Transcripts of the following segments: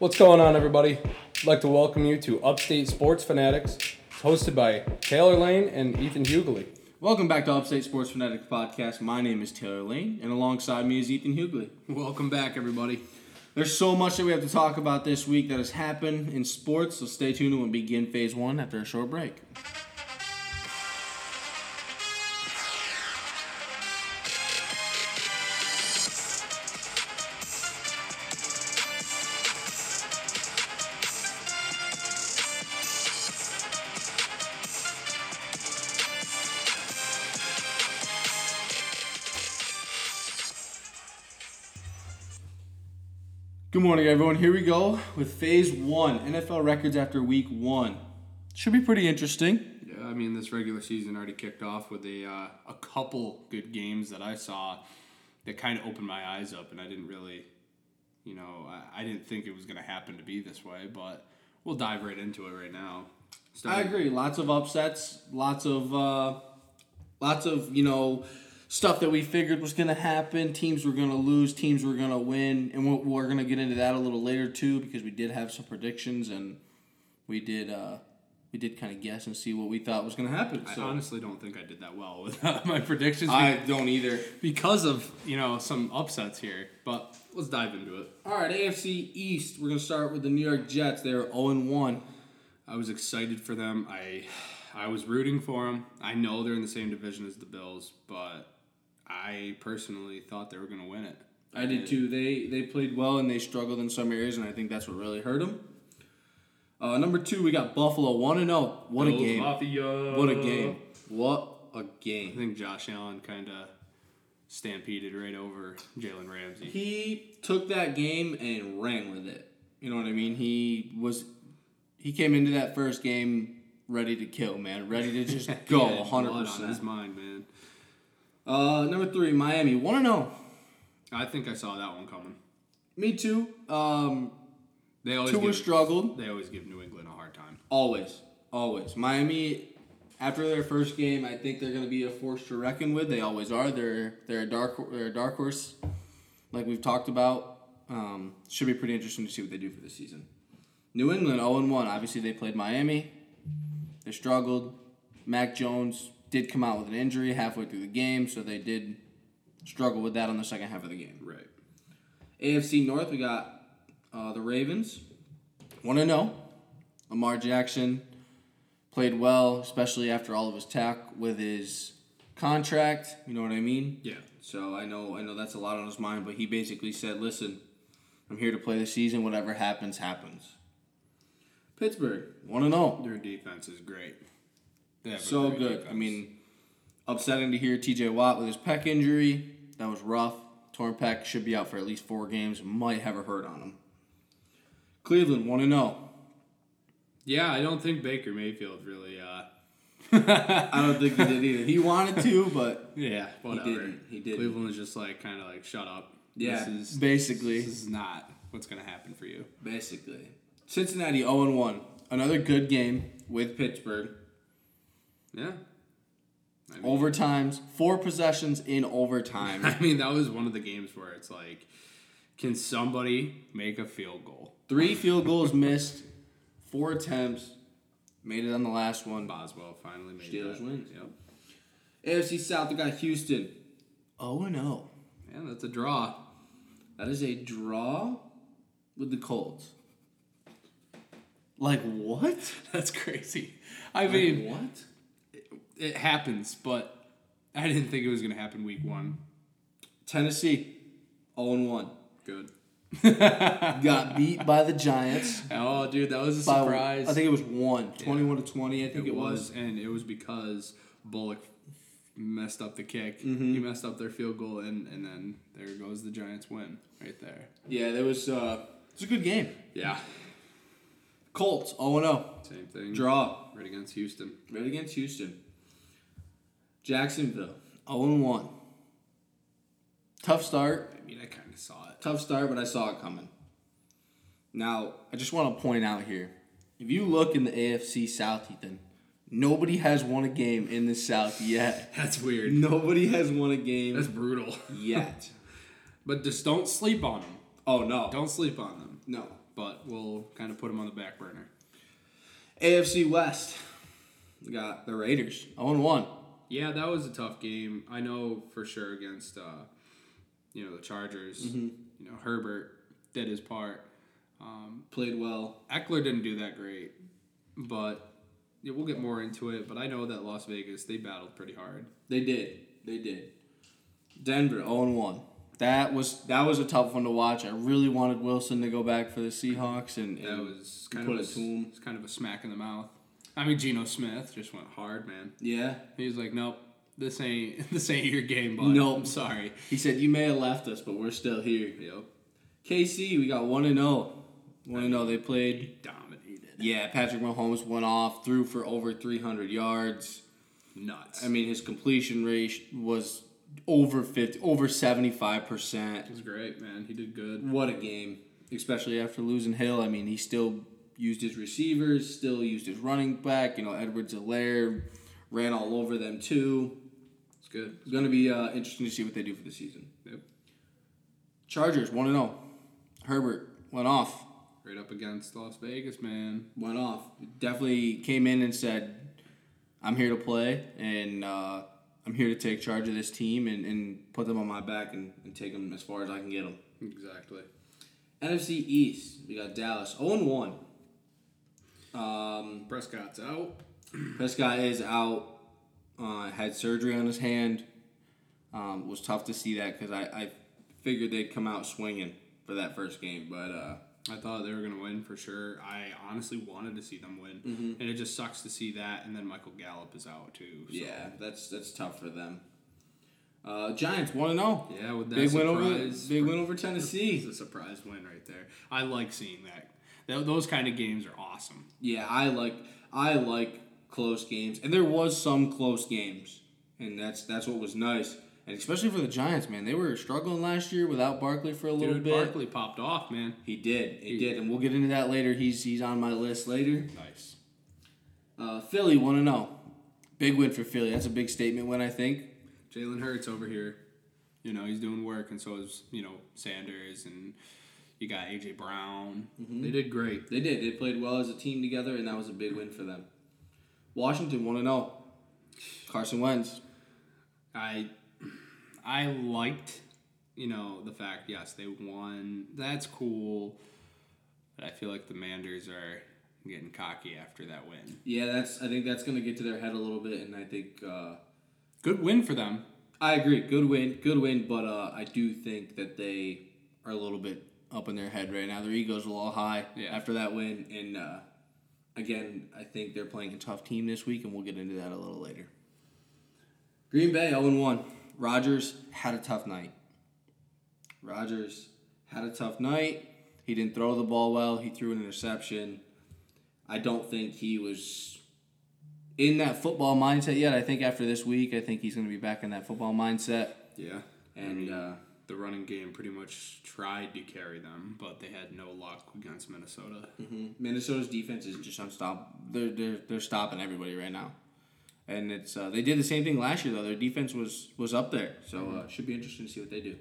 What's going on, everybody? I'd like to welcome you to Upstate Sports Fanatics, hosted by Taylor Lane and Ethan Hughley. Welcome back to Upstate Sports Fanatics Podcast. My name is Taylor Lane, and alongside me is Ethan Hughley. Welcome back, everybody. There's so much that we have to talk about this week that has happened in sports, so stay tuned when we begin phase one after a short break. Morning, everyone. Here we go with phase one NFL records after week one. Should be pretty interesting. Yeah, I mean, this regular season already kicked off with a uh, a couple good games that I saw that kind of opened my eyes up, and I didn't really, you know, I, I didn't think it was going to happen to be this way, but we'll dive right into it right now. I agree. Lots of upsets. Lots of uh, lots of you know stuff that we figured was going to happen. Teams were going to lose. Teams were going to win, and we're, we're going to get into that a little later too because we did have some predictions and we did uh, we did kind of guess and see what we thought was going to happen. I honestly don't think I did that well with my predictions I don't either. because of you know some upsets here. But let's dive into it. All right, AFC East. We're going to start with the New York Jets. They're zero and one. I was excited for them. I I was rooting for them. I know they're in the same division as the Bills, but I personally thought they were going to win it. I did too. They they played well and they struggled in some areas, and I think that's what really hurt them. Uh, number two, we got Buffalo one and zero. What a Bills game! Mafia. What a game! What a game! I think Josh Allen kind of stampeded right over Jalen Ramsey. He took that game and ran with it. You know what I mean? He was he came into that first game ready to kill, man, ready to just go had hundred blood on his mind, man. Uh, number three, Miami one and zero. I think I saw that one coming. Me too. Um, They always Tua give, struggled. they always give New England a hard time. Always, always. Miami, after their first game, I think they're going to be a force to reckon with. They always are. They're they're a dark they're a dark horse, like we've talked about. Um, should be pretty interesting to see what they do for the season. New England 0 1. Obviously, they played Miami. They struggled. Mac Jones did come out with an injury halfway through the game, so they did struggle with that on the second half of the game. Right. AFC North, we got uh, the Ravens. 1 0. Lamar Jackson played well, especially after all of his tack with his contract. You know what I mean? Yeah. So I know I know that's a lot on his mind, but he basically said, "Listen, I'm here to play the season. Whatever happens, happens." Pittsburgh, 1 0. Their defense is great. A So good. I mean, upsetting to hear TJ Watt with his pec injury. That was rough. Torn pec should be out for at least four games. Might have a hurt on him. Cleveland one and oh. zero. yeah, I don't think Baker Mayfield really. Uh, I don't think he did either. He wanted to, but yeah, whatever. didn't. He didn't. Cleveland was just like kind of like, shut up. yeah, This is basically, this is not what's gonna happen for you. basically. Cincinnati zero and one. Another good game with Pittsburgh. Yeah. I mean, Overtimes, four possessions in overtime. I mean, that was one of the games where it's like, can somebody make a field goal? Three field goals missed, four attempts. Made it on the last one. Boswell finally made it. Steelers that. wins. Yep. AFC South, we got Houston. 0 and 0. Yeah, that's a draw. That is a draw with the Colts. Like what? That's crazy. I Like mean, what? It happens, but I didn't think it was gonna happen week one. Tennessee, 0 and 1. Good. Got beat by the Giants. Oh, dude, that was a By, surprise. I think it was one. 21 to 20, I think it it, was, and it was because Bullock messed up the kick. Mm-hmm. He messed up their field goal, and and then there goes the Giants win right there. Yeah, there was uh it was a good game. Yeah, Colts, 0 and 0. same thing. Draw. right against Houston. Right against Houston. Jacksonville, 0 and 1. Tough start. I mean, I kind of saw it. Tough start, but I saw it coming. Now, I just want to point out here if you look in the AFC South, Ethan, nobody has won a game in the South yet. That's weird. Nobody has won a game That's brutal. yet. But just don't sleep on them. Oh, no. Don't sleep on them. No. but we'll kind of put them on the back burner. AFC West. We got the Raiders. 0 1. Yeah, that was a tough game. I know for sure against uh, you know the Chargers. You know Herbert did his part. Um, Played well. Ekeler didn't do that great, but yeah, we'll get more into it. But I know that Las Vegas they battled pretty hard. They did. They did. Denver 0 1. That was that was a tough one to watch. I really wanted Wilson to go back for the Seahawks, and, That was kind put of a, it to him. it's kind of a smack in the mouth. I mean, Geno Smith just went hard, man. yeah. He was like, "Nope, this ain't this ain't your game, bud. Nope. I'm sorry." He said, "You may have left us, but we're still here." Yep, KC, we got one and zero. One and zero. They played. he dominated. Yeah, Patrick Mahomes went off, threw for over 300 yards. Nuts. I mean, his completion rate was over 50, over 75 percent. it was great, man. He did good. What a game, especially after losing Hill. I mean, he still used his receivers, still used his running back. You know, Edwards-Helaire ran all over them too. It's good. It's going to be uh, interesting to see what they do for the season. Yep. Chargers one and zero. Herbert went off. Right up against Las Vegas, man. Went off. Definitely came in and said, "I'm here to play, and uh, I'm here to take charge of this team and, and put them on my back and, and take them as far as I can get them." Exactly. NFC East, we got Dallas 0 1. Um, Prescott's out. Prescott is out. Uh, had surgery on his hand. Um, was tough to see that because I, I figured they'd come out swinging for that first game, but uh, I thought they were gonna win for sure. I honestly wanted to see them win, and it just sucks to see that. And then Michael Gallup is out too. So. yeah, that's that's tough for them. Uh, Giants one and zero. Yeah, with that Big win over surprise- big win over Tennessee. It's a surprise win right there. I like seeing that. Th- Those kind of games are awesome. Yeah, I like I like close games, and there was some close games, and that's that's what was nice, and especially for the Giants, man. They were struggling last year without Barkley for a little Dude, bit. Barkley popped off, man. He did, he did, and we'll get into that later. He's he's on my list later. Nice. Uh, Philly one to zero, big win for Philly. That's a big statement win, I think. Jalen Hurts over here, you know, he's doing work, and so is you know Sanders, and you got AJ Brown. They did great. They did. They played well as a team together, and that was a big win for them. Washington one to zero. Carson Wentz. I I liked, you know, the fact yes they won. That's cool, but I feel like the Manders are getting cocky after that win. Yeah, that's. I think that's gonna get to their head a little bit, and I think. Uh, Good win for them. I agree. Good win, good win, but uh, I do think that they are a little bit up in their head right now. Their ego's a little high Yeah. after that win, and uh, again, I think they're playing a tough team this week, and we'll get into that a little later. Green Bay 0 1. Rodgers had a tough night. Rodgers had a tough night. He didn't throw the ball well. He threw an interception. I don't think he was in that football mindset yet. I think after this week, I think he's going to be back in that football mindset. Yeah, And uh, the running game pretty much tried to carry them, but they had no luck against Minnesota. Minnesota's defense is just unstoppable. They're, they're, they're stopping everybody right now. And it's uh, they did the same thing last year though. Their defense was was up there, so uh, should be interesting to see what they do.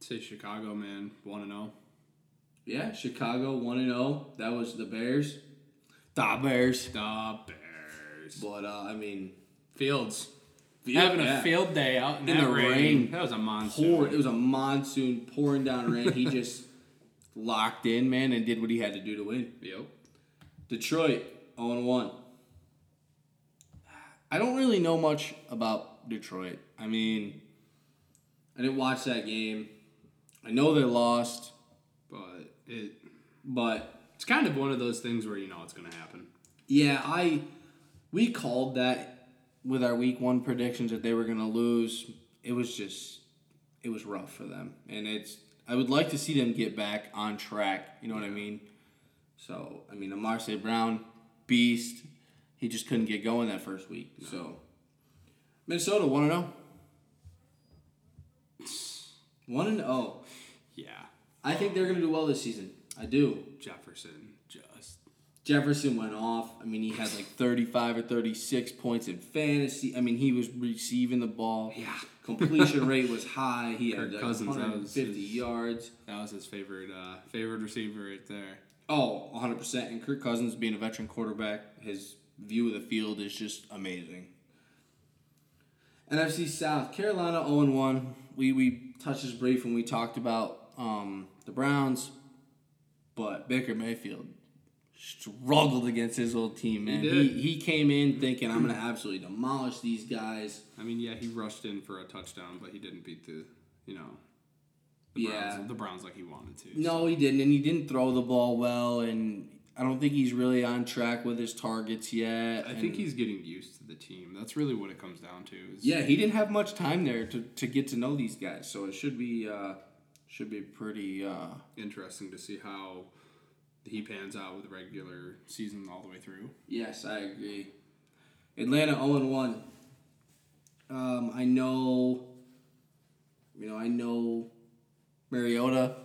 Say Chicago, man, one and oh. zero. Yeah, Chicago one and zero. That was the Bears. The Bears. The Bears. But uh, I mean, Fields. Field- Having yeah. a field day out in, In that the rain. rain. That was a monsoon. pour. It was a monsoon pouring down rain. he just locked in, man, and did what he had to do to win. Yep. Detroit 0 1. I don't really know much about Detroit. I mean, I didn't watch that game. I know they lost, But it but it's kind of one of those things where you know it's gonna happen. yeah, I we called that with our week one predictions that they were gonna lose. It was just it was rough for them, and it's I would like to see them get back on track. You know what I mean? So I mean, Amar St. Brown, beast. He just couldn't get going that first week. So Minnesota one and zero. One and oh. Yeah. I think they're gonna do well this season. I do. Jefferson Jefferson went off. I mean, he had like 35 or 36 points in fantasy. I mean, he was receiving the ball. Yeah. Completion rate was high. He Kirk had like Cousins, that 150 his- yards. That was his favorite uh, favorite receiver right there. Oh, 100%. And Kirk Cousins being a veteran quarterback, his view of the field is just amazing. NFC South, Carolina 0 1. We, we touched this brief when we talked about um, the Browns, but Baker Mayfield struggled against his old team, man. He, did. he, came in thinking, I'm going to absolutely demolish these guys. I mean, yeah, he rushed in for a touchdown, but he didn't beat the you know the Yeah. Browns, the Browns like he wanted to. No, he didn't, and he didn't throw the ball well, and I don't think he's really on track with his targets yet. I think he's getting used to the team. That's really what it comes down to. Yeah, he didn't have much time there to, to get to know these guys, so it should be uh, should be pretty. Uh, interesting to see how he pans out with the regular season all the way through. yes, I agree. Atlanta zero and one. Um, I know. You know, I know. Mariota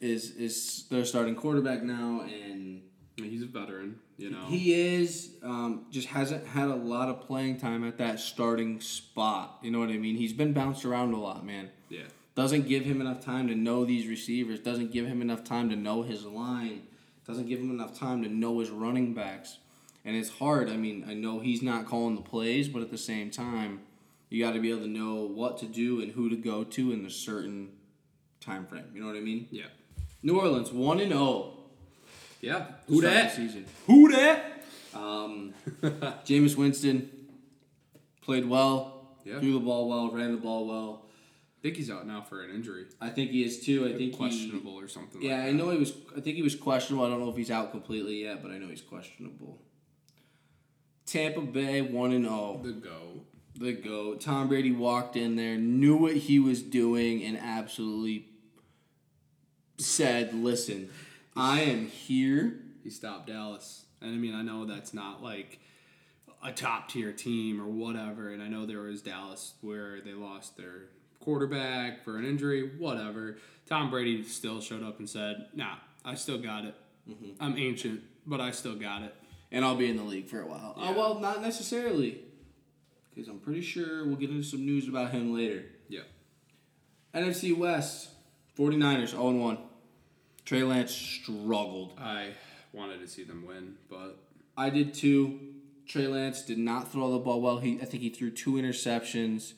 is is their starting quarterback now, and he's a veteran, you know. he is um, just hasn't had a lot of playing time at that starting spot. You know what I mean? He's been bounced around a lot, man. yeah. Doesn't give him enough time to know these receivers, doesn't give him enough time to know his line, doesn't give him enough time to know his running backs. And it's hard. I mean, I know he's not calling the plays, but at the same time, you got to be able to know what to do and who to go to in a certain time frame. You know what I mean? Yeah. New Orleans 1 and 0. Yeah. Who that? Season. Who that? Um, Jameis Winston played well, Yeah. threw the ball well, ran the ball well. I think he's out now for an injury. I think he is too. I think he, Questionable or something Yeah, like I know he was. I think he was questionable. I don't know if he's out completely yet, but I know he's questionable. Tampa Bay one and zero. The go. The go. Tom Brady walked in there, knew what he was doing, and absolutely said, "Listen, I am here." He stopped Dallas. And I mean, I know that's not like a top tier team or whatever. And I know there was Dallas where they lost their quarterback for an injury, whatever. Tom Brady still showed up and said, nah, I still got it. Mm-hmm. I'm ancient, but I still got it. and I'll be in the league for a while. Uh, yeah. Oh, well, not necessarily, because I'm pretty sure we'll get into some news about him later. Yeah. NFC West, 49ers 0 1. Trey Lance struggled. I wanted to see them win, but I did too. Trey Lance did not throw the ball well. He, I think he threw two interceptions.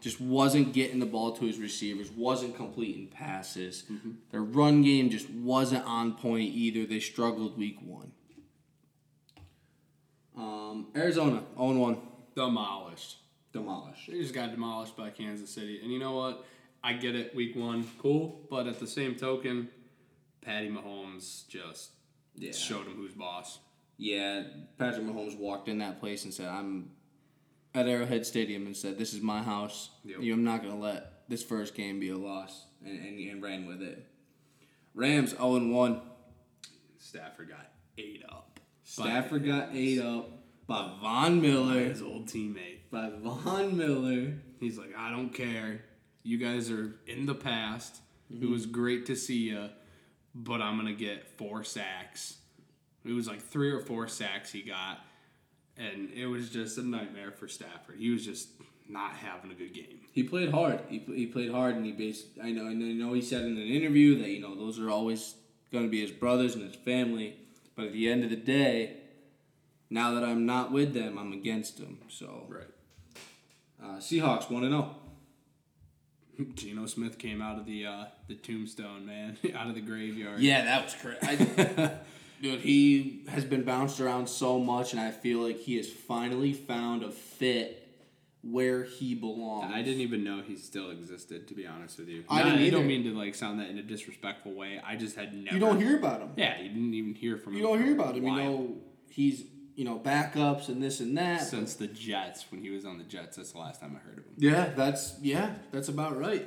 Just wasn't getting the ball to his receivers. Wasn't completing passes. Their run game just wasn't on point either. They struggled week one. Um, Arizona 0 1. demolished. Demolished. They just got demolished by Kansas City. And you know what? I get it, week one, cool. But at the same token, Patty Mahomes just Yeah. showed him who's boss. Yeah, Patrick Mahomes walked in that place and said, "I'm at Arrowhead Stadium," and said, "This is my house. Yep. You, I'm not gonna let this first game be a loss," and, and, and ran with it. Rams 0 and 1. Stafford got ate up. Stafford got ate up by Von Miller. his old teammate. By Von Miller. He's like, I don't care. You guys are in the past. Mm-hmm. It was great to see you, but I'm gonna get four sacks. It was like three or four sacks he got, and it was just a nightmare for Stafford. He was just not having a good game. He played hard. He, he played hard, and he based. I know. I know he said in an interview that you know those are always going to be his brothers and his family. But at the end of the day, now that I'm not with them, I'm against them. So Right. uh, Seahawks one and oh. zero. Geno Smith came out of the uh, the tombstone, man, out of the graveyard. Yeah, that was crazy. Dude, he has been bounced around so much, and I feel like he has finally found a fit where he belongs. I didn't even know he still existed, to be honest with you. I Not- didn't I don't mean to like sound that in a disrespectful way. I just had never. You don't hear about him. Yeah, you didn't even hear from You him. You don't hear about him. You know he's you know backups and this and that. since the Jets when he was on the Jets. That's the last time I heard of him. Yeah, that's yeah, that's about right.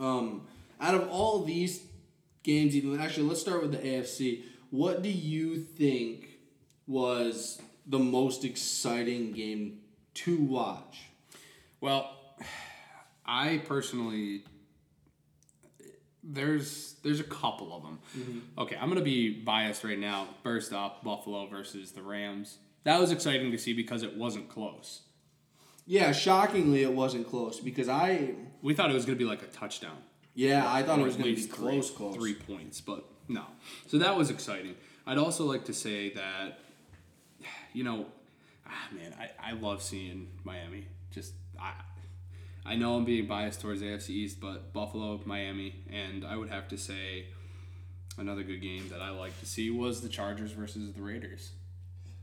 Um, out of all these games, even actually, let's start with the AFC. What do you think was the most exciting game to watch? Well, I personally, There's there's a couple of them. Mm-hmm. Okay, I'm gonna be biased right now. First off, Buffalo versus the Rams. That was exciting to see because it wasn't close. Yeah, shockingly, it wasn't close because I. We thought it was gonna be like a touchdown. Yeah, I thought it was going to be close, three, close. three points, but no. So that was exciting. I'd also like to say that, you know, ah, man, I, I love seeing Miami. Just I, I know I'm being biased towards AFC East, but Buffalo, Miami, and I would have to say another good game that I like to see was the Chargers versus the Raiders.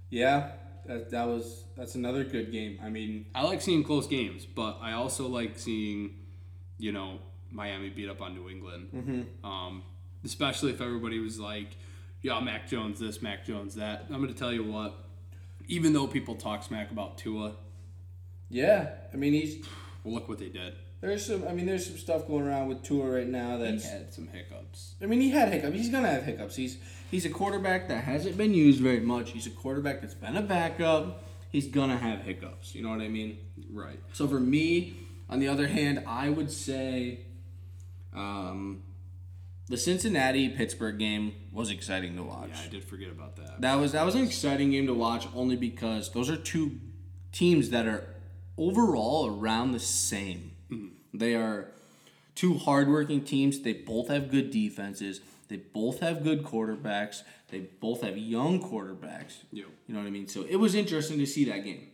Yeah, that, that was that's another good game. I mean, I like seeing close games, but I also like seeing, you know, Miami beat up on New England. Mm-hmm. Um, especially if everybody was like, "Yeah, Mac Jones this, Mac Jones that." I'm going to tell you what. Even though people talk smack about Tua, yeah, I mean he's well, look what they did. there's some. I mean there's some stuff going around with Tua right now He had some hiccups. I mean he had hiccups. He's gonna have hiccups. He's he's a quarterback that hasn't been used very much. He's a quarterback that's been a backup. He's gonna have hiccups. You know what I mean? Right. So for me, on the other hand, I would say um, the Cincinnati Pittsburgh game was exciting to watch. Yeah, I did forget about that. That was that was an exciting game to watch only because those are two teams that are overall around the same. They are two hardworking teams. They both have good defenses. They both have good quarterbacks. They both have young quarterbacks. Yep. You know what I mean? So it was interesting to see that game.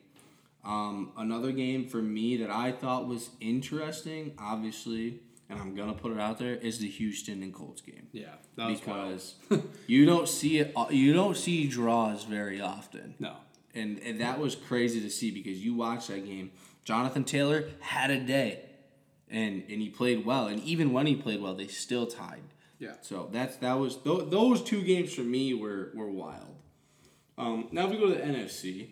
Um, another game for me that I thought was interesting, obviously, and I'm gonna put it out there, is the Houston and Colts game Yeah, that was wild. because you don't see it. You don't see draws very often, No. and and that was crazy to see because you watched that game. Jonathan Taylor had a day, and and he played well, and even when he played well, they still tied. Yeah. So that's that was th- those two games for me were were wild. Um, now if we go to the NFC,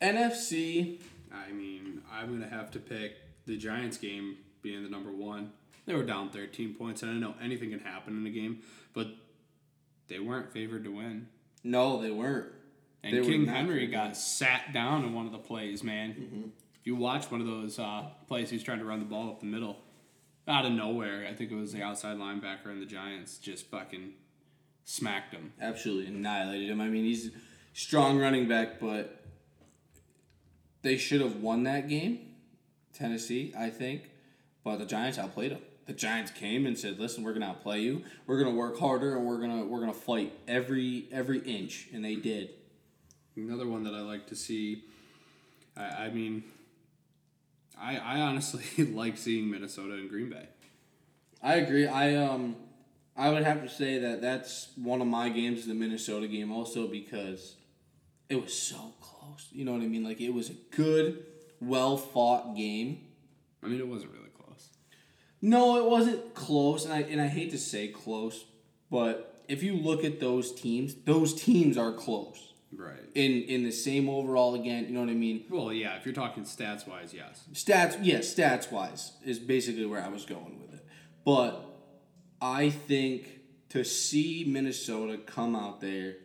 NFC, I mean, I'm gonna have to pick the Giants game being the number one. They were down 13 points, and I know anything can happen in a game, but they weren't favored to win. no, they weren't. And They King Henry got sat down in one of the plays, man. If you watch one of those uh, plays, he's trying to run the ball up the middle. Out of nowhere, I think it was the outside linebacker and the Giants just fucking smacked him. absolutely annihilated him. I mean, he's a strong running back, but they should have won that game, Tennessee, I think. But the Giants outplayed them. The Giants came and said, "Listen, we're gonna outplay you. We're gonna work harder, and we're gonna we're gonna fight every every inch." And they did. Another one that I like to see. I, I mean, I I honestly like seeing Minnesota and Green Bay. I agree. I um, I would have to say that that's one of my games, the Minnesota game, also because it was so close. You know what I mean? Like it was a good, well fought game. I mean, it wasn't really. No, it wasn't close, and I and I hate to say close, but if you look at those teams, those teams are close Right. in in the same overall. Again, you know what I mean? Well, yeah. If you're talking stats wise, yes. Stats, yes, stats wise is basically where I was going with it. But I think to see Minnesota come out there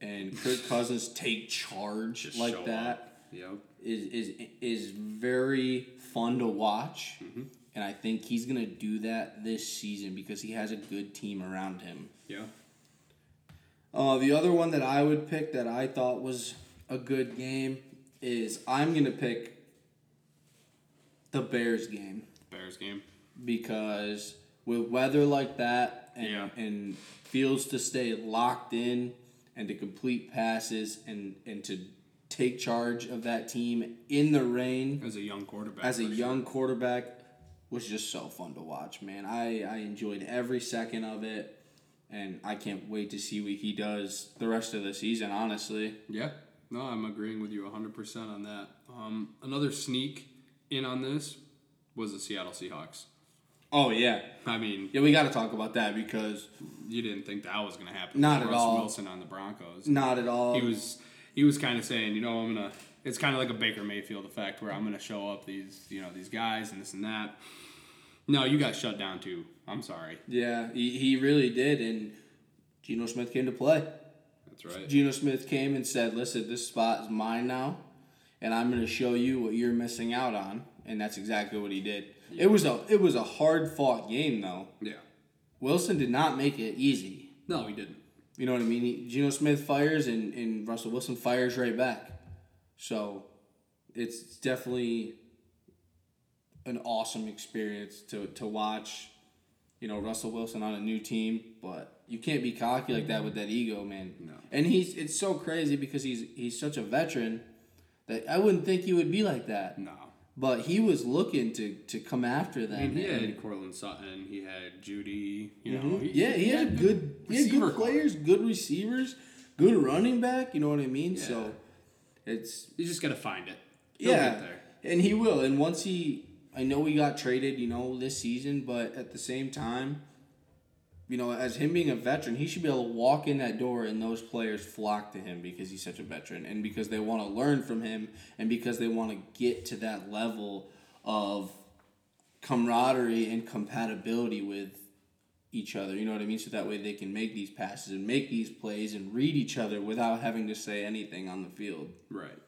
and Kirk Cousins take charge Just like that. Yep. is is is very fun to watch. Mm-hmm. And I think he's gonna do that this season because he has a good team around him. Yeah. Uh, the other one that I would pick that I thought was a good game is I'm gonna pick the Bears game Bears game. because with weather like that and, Yeah. and Fields to stay locked in and to complete passes and, and to take charge of that team in the rain As a young quarterback. as a sure. young quarterback was just so fun to watch, man. I, I enjoyed every second of it and I can't wait to see what he does the rest of the season, honestly. Yeah. No, I'm agreeing with you 100% on that. Um, another sneak in on this was the Seattle Seahawks. Oh yeah. I mean, Yeah, we gotta talk about that because you didn't think that was going to happen. Not with at Russ all. Wilson on the Broncos. not at all. He was he was kind of saying, you know, I'm gonna. It's kind of like a Baker Mayfield effect where I'm gonna show up these, you know, these guys and this and that. No, you got shut down too. I'm sorry. Yeah, he, he really did and Geno Smith came to play. That's right. Geno Smith came and said, "Listen, this spot is mine now, and I'm going to show you what you're missing out on." And that's exactly what he did. It was a it was a hard fought game though. Yeah. Wilson did not make it easy. No, he didn't. You know what I mean? He, Geno Smith fires and, and Russell Wilson fires right back. So it's definitely an awesome experience to, to watch, you know, Russell Wilson on a new team. But you can't be cocky like that with that ego, man. No. And he's it's so crazy because he's he's such a veteran that I wouldn't think he would be like that. No. But he was looking to, to come after them. I mean, he had Courtland Sutton. He had Jeudy. You know. Mhm. yeah, he had good, he had good players, good receivers, good running back. You know what I mean? Yeah. So it's You just got to find it. He'll yeah, and he will. And once he, I know he got traded, you know, this season, but at the same time, you know, as him being a veteran, he should be able to walk in that door and those players flock to him because he's such a veteran and because they want to learn from him and because they want to get to that level of camaraderie and compatibility with each other. You know what I mean? So that way they can make these passes and make these plays and read each other without having to say anything on the field. Right.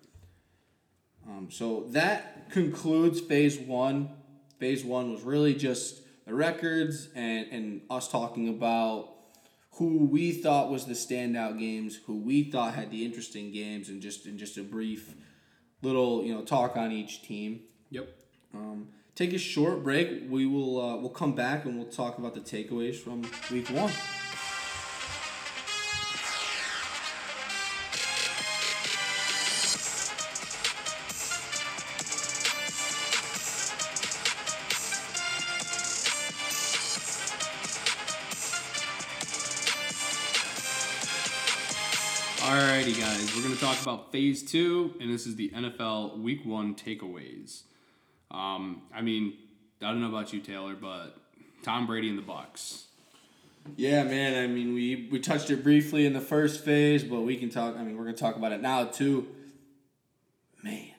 Um, so that concludes phase one. Phase one was really just the records and, and us talking about who we thought was the standout games, who we thought had the interesting games, and just in just a brief little you know talk on each team. Yep. Um, take a short break. We will uh, we'll come back and we'll talk about the takeaways from week one. Alrighty, guys, we're going to talk about phase two, and this is the NFL week one takeaways. Um, I mean, I don't know about you, Taylor, but Tom Brady and the Bucs. Yeah, man. I mean, we we touched it briefly in the first phase, but we can talk. I mean, we're gonna talk about it now too. Man,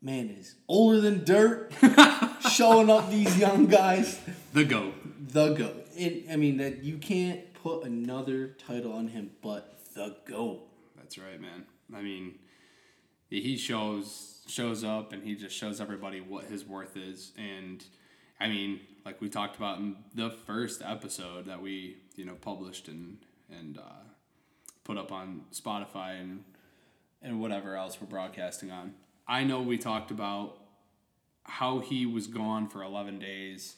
man is older than dirt, showing up these young guys. The GOAT. The goat. It, I mean, that you can't put another title on him, but the goat. That's right, man. I mean, he shows shows up and he just shows everybody what his worth is. And I mean, like we talked about in the first episode that we you know published and and uh, put up on Spotify and and whatever else we're broadcasting on. I know we talked about how he was gone for eleven days.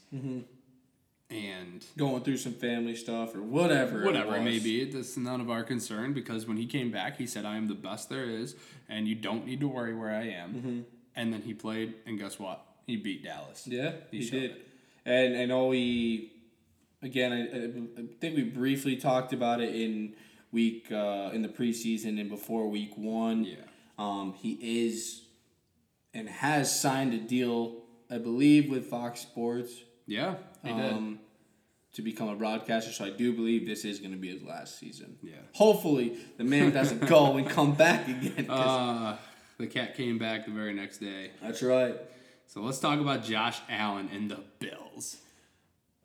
And Going through some family stuff or whatever. whatever it, it may be, it's none of our concern because when he came back, he said, "I am the best there is, and you don't need to worry where I am." Mm-hmm. And then he played, and guess what? He beat Dallas. Yeah, He he, did. it. And I know we, again, I, I- I think we briefly talked about it in week uh, in the preseason and before week one. Yeah. Um, he is and has signed a deal, I believe, with Fox Sports Yeah, he did. um, to become a broadcaster. So I do believe this is going to be his last season. Yeah. Hopefully, the man doesn't go and come back again. Uh, the cat came back the very next day. that's right. So let's talk about Josh Allen and the Bills,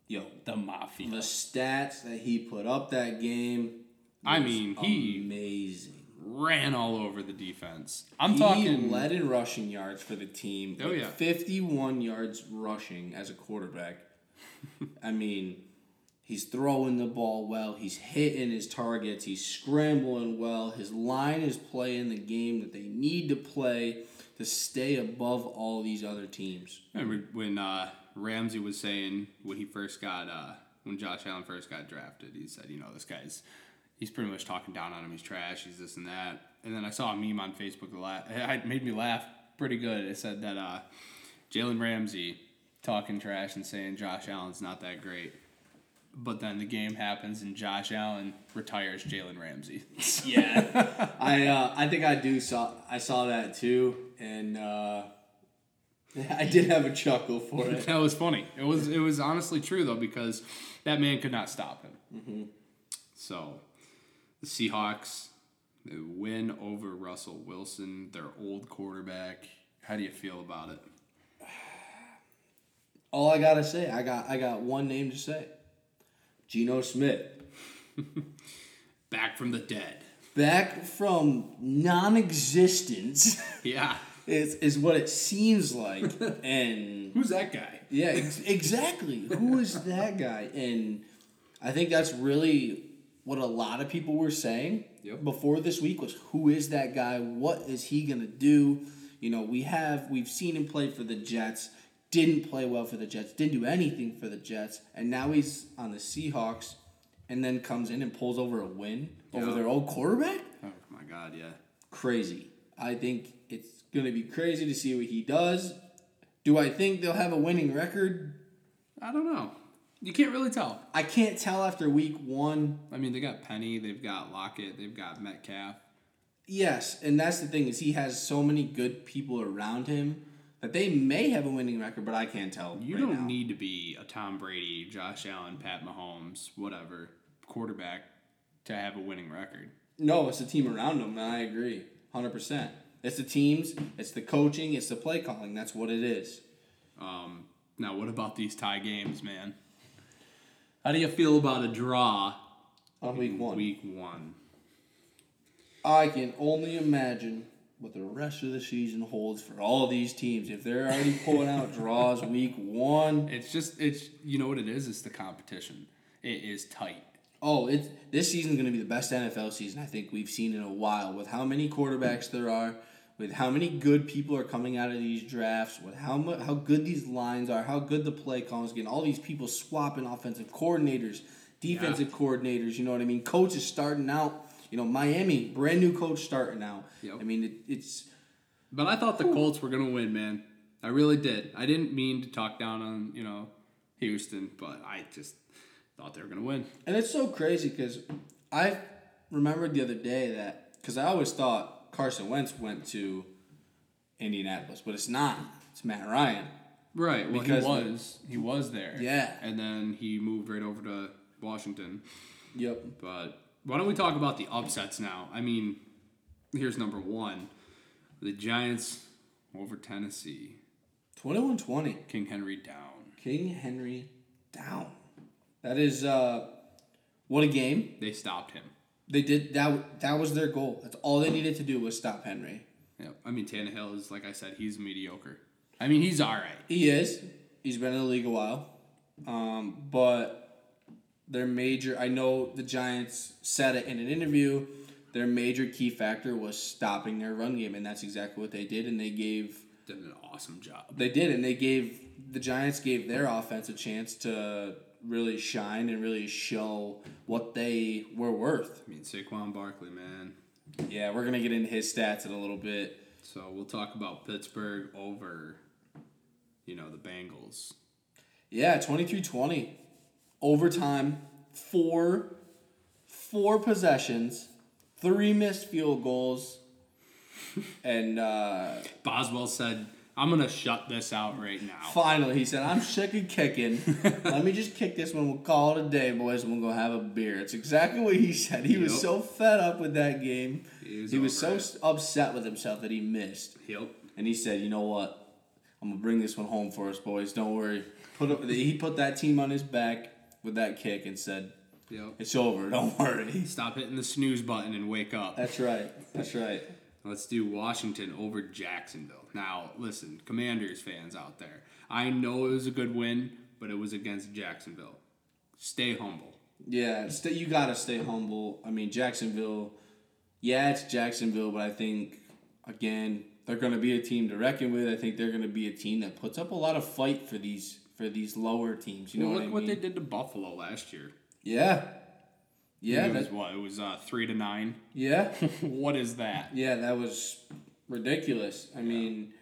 Yo, the Mafia. the stats that he put up that game. I mean, he amazing. ran all over the defense. I'm he talking. led in rushing yards for the team. Oh, yeah. 51 yards rushing as a quarterback. I mean, he's throwing the ball well. He's hitting his targets. He's scrambling well. His line is playing the game that they need to play to stay above all these other teams. Remember when uh, Ramsey was saying when he first got uh, when Josh Allen first got drafted, he said, you know, this guy's he's pretty much talking down on him. He's trash. He's this and that. And then I saw a meme on Facebook that la- it made me laugh pretty good. It said that uh, Jalen Ramsey talking trash and saying Josh Allen's not that great. But then the game happens and Josh Allen retires Jalen Ramsey. Yeah, I uh, I think I do saw I saw that too, and uh, I did have a chuckle for it. that was funny. It was it was honestly true though because that man could not stop him. So the Seahawks they win over Russell Wilson, their old quarterback. How do you feel about it? All I gotta say, I got I got one name to say. Geno Smith. Back from the dead. Back from non existence Yeah. is, is what it seems like. and Who's that guy? Yeah, ex- exactly. Who is that guy? And I think that's really what a lot of people were saying Yep. before this week was who is that guy? What is he gonna do? You know, we have we've seen him play for the Jets, didn't play well for the Jets, didn't do anything for the Jets, and now he's on the Seahawks, and then comes in and pulls over a win over their old quarterback. Oh my God, yeah. Crazy. I think it's gonna be crazy to see what he does. Do I think they'll have a winning record? I don't know. You can't really tell. I can't tell after week one. I mean, they got Penny, they've got Lockett, they've got Metcalf. Yes, and that's the thing is he has so many good people around him that they may have a winning record, but I can't tell. You right don't now. need to be a Tom Brady, Josh Allen, Pat Mahomes, whatever quarterback to have a winning record. No, it's the team around them, and I agree, hundred percent. It's the teams, it's the coaching, it's the play calling. That's what it is. Um, now, what about these tie games, man? How do you feel about a draw On week one, week one? I can only imagine what the rest of the season holds for all these teams. If they're already pulling out draws week one, It's just it's you know what it is. It's the competition. It is tight. Oh, it's this season's going to be the best NFL season I think we've seen in a while. With how many quarterbacks there are, with how many good people are coming out of these drafts, with how much how good these lines are, how good the play calls getting, all these people swapping offensive coordinators, defensive coordinators. You know what I mean? Coaches starting out. You know, Miami, brand new coach starting now. Yep. I mean, it, it's But I thought the Colts were gonna win, man. I really did. I didn't mean to talk down on you know Houston, but I just thought they were gonna win. And it's so crazy because I remembered the other day that because I always thought Carson Wentz went to Indianapolis, but it's not. It's Matt Ryan. Right. Well, Because he was he was there. Yeah. And then he moved right over to Washington. Yep. But why don't we talk about the upsets now? I mean, here's number one: the Giants over Tennessee. 21 20. King Henry down. King Henry down. That is, uh, what a game. They stopped him. They did that. That was their goal. That's all they needed to do was stop Henry. Yep. I mean, Tannehill is like I said, he's mediocre. I mean, he's all right. He is. He's been in the league a while. Um, but their major, I know the Giants said it in an interview, their major key factor was stopping their run game, and that's exactly what they did. And they gave, Did an awesome job. they did, and they gave, the Giants gave their offense a chance to really shine and really show what they were worth. I mean, Saquon Barkley, man. Yeah, we're going to get into his stats in a little bit. So we'll talk about Pittsburgh over, you know, the Bengals. Yeah, 23-20. Overtime, four four possessions, three missed field goals, and uh, Boswell said, "I'm gonna shut this out right now." finally he said, "I'm sick of kicking. Let me just kick this one. We'll call it a day, boys, and we'll go have a beer." It's exactly what he said. He was so fed up with that game. He was He was so s- upset with himself that he missed, Yep. and he said, "You know what? I'm gonna bring this one home for us, boys. Don't worry." Put up, he put that team on his back with that kick and said, Yep. "It's over. Don't worry." Stop hitting the snooze button and wake up. That's right. That's right. Let's do Washington over Jacksonville. Now, listen, Commanders fans out there. I know it was a good win, but it was against Jacksonville. Stay humble. Yeah, st- you gotta stay humble. I mean, Jacksonville. Yeah, it's Jacksonville, but I think again they're gonna be a team to reckon with. I think they're gonna be a team that puts up a lot of fight for these for these lower teams. You know Well, what look I what they did to Buffalo last year. Yeah. Yeah. it was what? It was uh, three to nine. yeah. what is that? Yeah. That was ridiculous. I mean.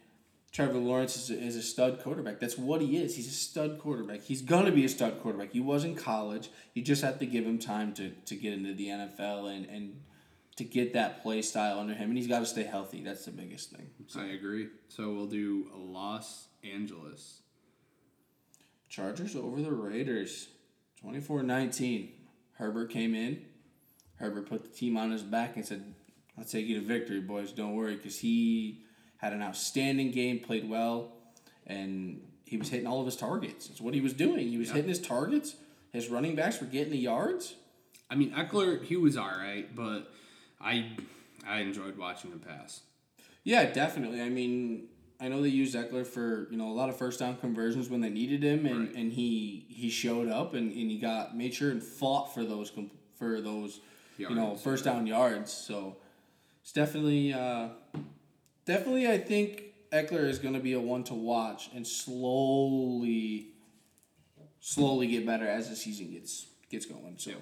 Trevor Lawrence is a, is a stud quarterback. That's what he is. He's a stud quarterback. He's gonna be a stud quarterback. He was in college. You just have to give him time to, to get into the NFL and, and to get that play style under him. And he's got to stay healthy. That's the biggest thing. I agree. So we'll do Los Angeles. Chargers over the Raiders, 24-19. Herbert came in. Herbert put the team on his back and said, "I'll take you to victory, boys. Don't worry," because he had an outstanding game, played well, and he was hitting all of his targets. That's what he was doing. He was Yeah. hitting his targets. His running backs were getting the yards. I mean, Ekeler, he was all right, but I I enjoyed watching him pass. Yeah, definitely. I mean, I know they used Ekeler for you know a lot of first down conversions when they needed him, and, Right. and he he showed up and, and he got made sure and fought for those for those you know first down yards. So it's definitely uh, definitely I think Ekeler is going to be a one to watch and slowly slowly get better as the season gets gets going. So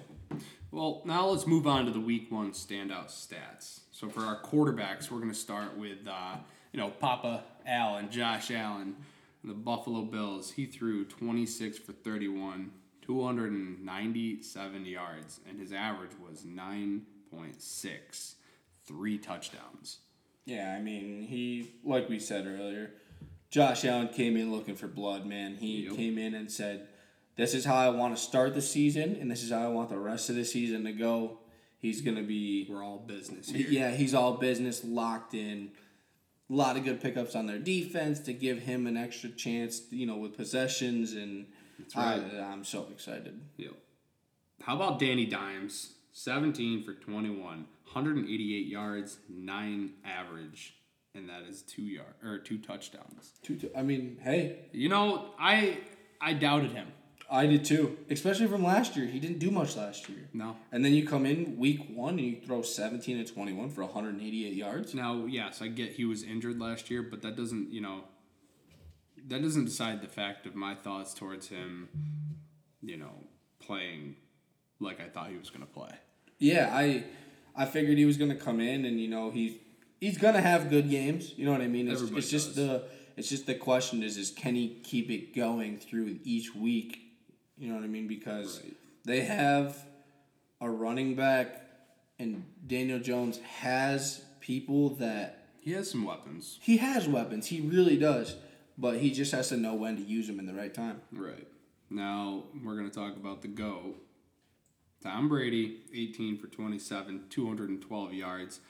Well, now let's move on to the week one standout stats. So for our quarterbacks, we're going to start with, uh, you know, Papa Allen, Josh Allen, the Buffalo Bills. He threw 26 for 31, 297 yards, and his average was 9.6, three touchdowns. Yeah, I mean, he like we said earlier, Josh Allen came in looking for blood, man. He Yep. came in and said, "This is how I want to start the season, and this is how I want the rest of the season to go." He's gonna be, We're all business here. yeah, he's all business, locked in. A lot of good pickups on their defense to give him an extra chance, you know, with possessions, and right. I, I'm so excited. Yep. How about Danny Dimes? 17 for 21, 188 yards, 9 average, and that is 2 yard or 2 touchdowns. Two, two, I mean, hey, You know, I I doubted him. I did too, especially from last year. He didn't do much last year. No. And then you come in week one and you throw 17 and 21 for 188 yards. Now, yes, I get he was injured last year, but that doesn't, you know, that doesn't decide the fact of my thoughts towards him, you know, playing like I thought he was going to play. Yeah, I I figured he was going to come in and you know he's he's going to have good games. You know what I mean? It's, Everybody it's just the it's just the question is is can he keep it going through each week? You know what I mean? Because Right. they have a running back and Daniel Jones has people that He has some weapons. he has weapons. He really does. But he just has to know when to use them in the right time. Right. Now we're going to talk about the go. Tom Brady, 18 for 27, 212 yards,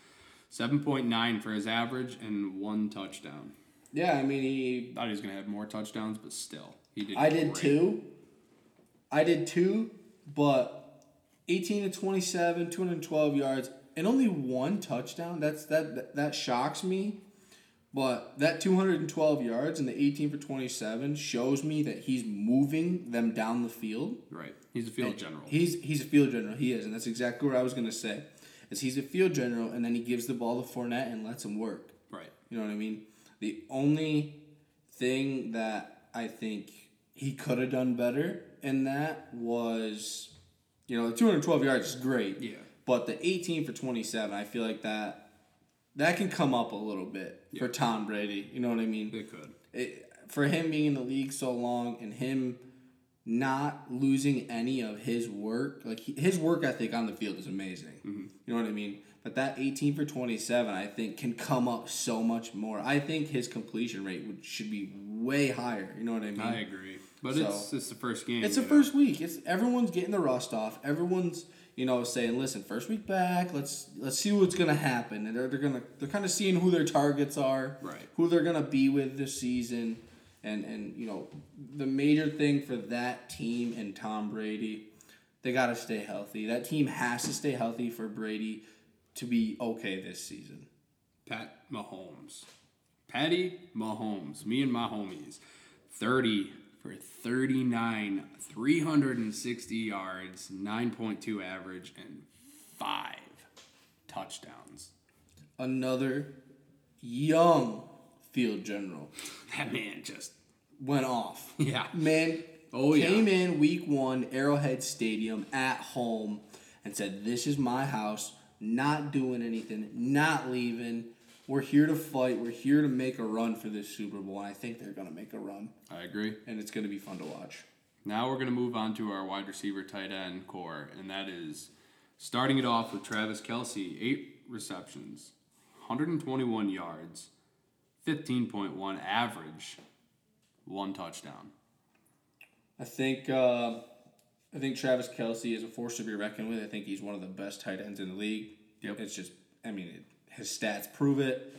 7.9 for his average, and one touchdown. Yeah, I mean he Thought he was going to have more touchdowns, but still, he did. I did great. too. I did too, but 18 to 27, 212 yards, and only one touchdown. That's that that, that shocks me. But that 212 yards and the 18 for 27 shows me that he's moving them down the field. Right. He's a field general. He's he's a field general. He is, and that's exactly what I was gonna say. Is he's a field general, and then he gives the ball to Fournette and lets him work. right. You know what I mean? The only thing that I think he could have done better in that was, you know, the 212 yards is great. Yeah. But the 18 for 27, I feel like that that can come up a little bit for Tom Brady. You know what I mean? They could. It, for him being in the league so long and him not losing any of his work, like he, his work ethic on the field is amazing. Mm-hmm. You know what I mean? But that 18 for 27, I think, can come up so much more. I think his completion rate would should be way higher. You know what I mean? I agree. But So- it's it's the first game. It's the know. first week. It's everyone's getting the rust off. Everyone's you know saying, "Listen, first week back. Let's let's see what's gonna happen." And they're, they're gonna they're kind of seeing who their targets are, Right. Who they're gonna be with this season, and and you know the major thing for that team and Tom Brady, they gotta stay healthy. That team has to stay healthy for Brady to be okay this season. Pat Mahomes. Patty Mahomes. Me and my homies. 30 for 39, 360 yards, 9.2 average, and five touchdowns. Another young field general That man just, went off. yeah. Man Oh, yeah. came in week one, Arrowhead Stadium at home, and said, This is my house, not doing anything, not leaving. We're here to fight. We're here to make a run for this Super Bowl. And I think they're going to make a run, I agree. and it's going to be fun to watch. Now we're going to move on to our wide receiver tight end core, and that is starting it off with Travis Kelce, eight receptions, 121 yards, 15.1 average, one touchdown. I think uh, I think Travis Kelce is a force to be reckoned with. I think he's one of the best tight ends in the league. Yep. It's just, I mean, it, his stats prove it.